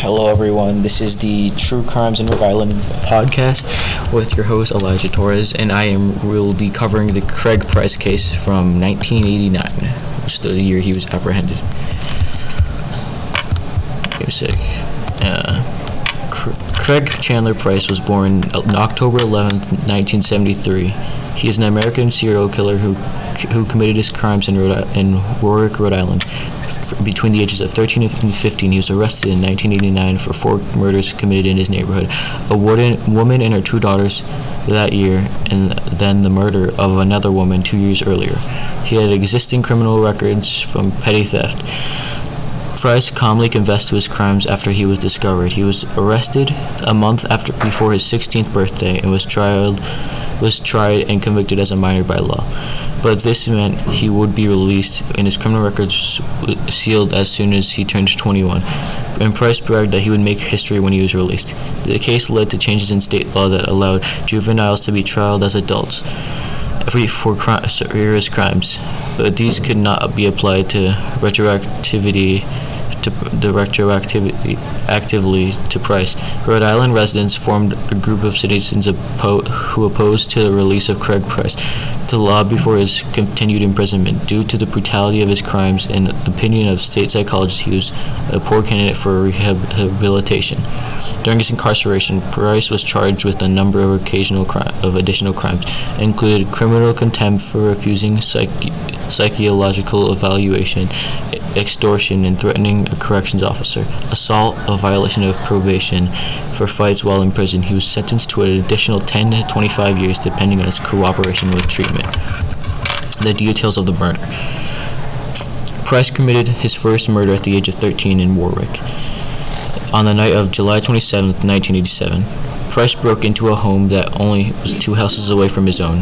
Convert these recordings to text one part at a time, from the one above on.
Hello, everyone. This is the True Crimes in Rhode Island podcast with your host Elijah Torres, and I am will be covering the Craig Price case from 1989, which is the year he was apprehended. Music. Uh, Cr- Craig Chandler Price was born on October 11, 1973. He is an American serial killer who who committed his crimes in, Rhode, in Warwick, Rhode Island. Between the ages of 13 and 15, he was arrested in 1989 for four murders committed in his neighborhood. A warden, woman and her two daughters that year, and then the murder of another woman two years earlier. He had existing criminal records from petty theft. Price calmly confessed to his crimes after he was discovered. He was arrested a month after before his 16th birthday and was tried was tried and convicted as a minor by law. But this meant he would be released and his criminal records sealed as soon as he turned 21. And Price bragged that he would make history when he was released. The case led to changes in state law that allowed juveniles to be tried as adults for, for serious crimes, but these could not be applied to retroactivity to actively to Price. Rhode Island residents formed a group of citizens oppo- who opposed to the release of Craig Price to lobby for his continued imprisonment. Due to the brutality of his crimes and opinion of state psychologists, he was a poor candidate for rehabilitation. During his incarceration, Price was charged with a number of occasional of additional crimes, included criminal contempt for refusing psych- psychological evaluation, extortion, and threatening a corrections officer, assault, a violation of probation for fights while in prison. He was sentenced to an additional 10 to 25 years, depending on his cooperation with treatment. The details of the murder. Price committed his first murder at the age of 13 in Warwick on the night of July 27, 1987. Price broke into a home that only was two houses away from his own,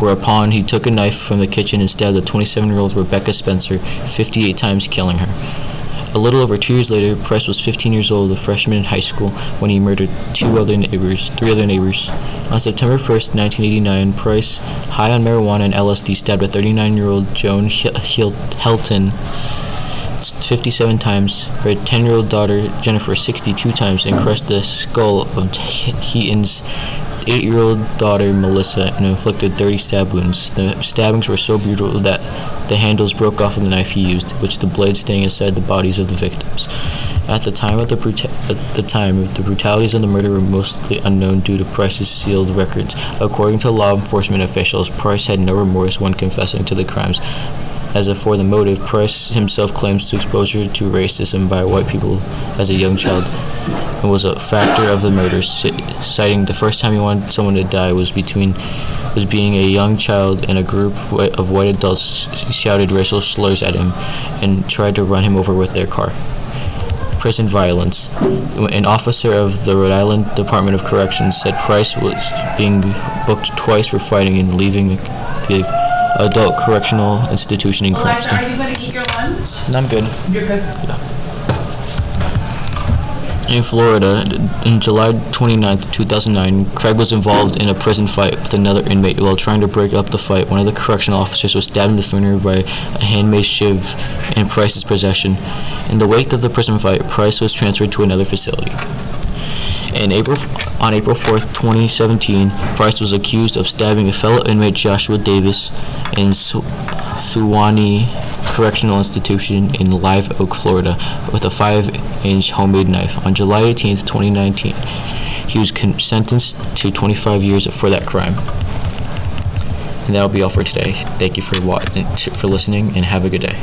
whereupon he took a knife from the kitchen and stabbed the 27-year-old Rebecca Spencer 58 times, killing her. A little over two years later, Price was 15 years old, a freshman in high school, when he murdered two other neighbors, three other neighbors. On September 1st, 1989, Price, high on marijuana and LSD, stabbed a 39-year-old Joan Heaton 57 times, her 10 year old daughter Jennifer 62 times, and crushed the skull of Heaton's 8 year old daughter Melissa and inflicted 30 stab wounds. The stabbings were so brutal that the handles broke off of the knife he used, which the blade staying inside the bodies of the victims. At the time of the bruta- the time, the brutalities of the murder were mostly unknown due to Price's sealed records. According to law enforcement officials, Price had no remorse when confessing to the crimes. As a for the motive, Price himself claims to exposure to racism by white people as a young child and was a factor of the murder, citing the first time he wanted someone to die was between was being a young child and a group of white adults shouted racial slurs at him and tried to run him over with their car. Prison violence. An officer of the Rhode Island Department of Corrections said Price was being booked twice for fighting and leaving the, the adult correctional institution in Cranston. are you gonna eat your lunch? I'm good. You're good. In Florida, in July 29, 2009, Craig was involved in a prison fight with another inmate. While trying to break up the fight, one of the correctional officers was stabbed in the finger by a handmade shiv in Price's possession. In the wake of the prison fight, Price was transferred to another facility. In April, on April 4th, 2017, Price was accused of stabbing a fellow inmate Joshua Davis in Su- Suwannee Correctional Institution in Live Oak, Florida, with a 5-inch homemade knife. On July 18th, 2019, he was con- sentenced to 25 years for that crime. And that'll be all for today. Thank you for wa- for listening, and have a good day.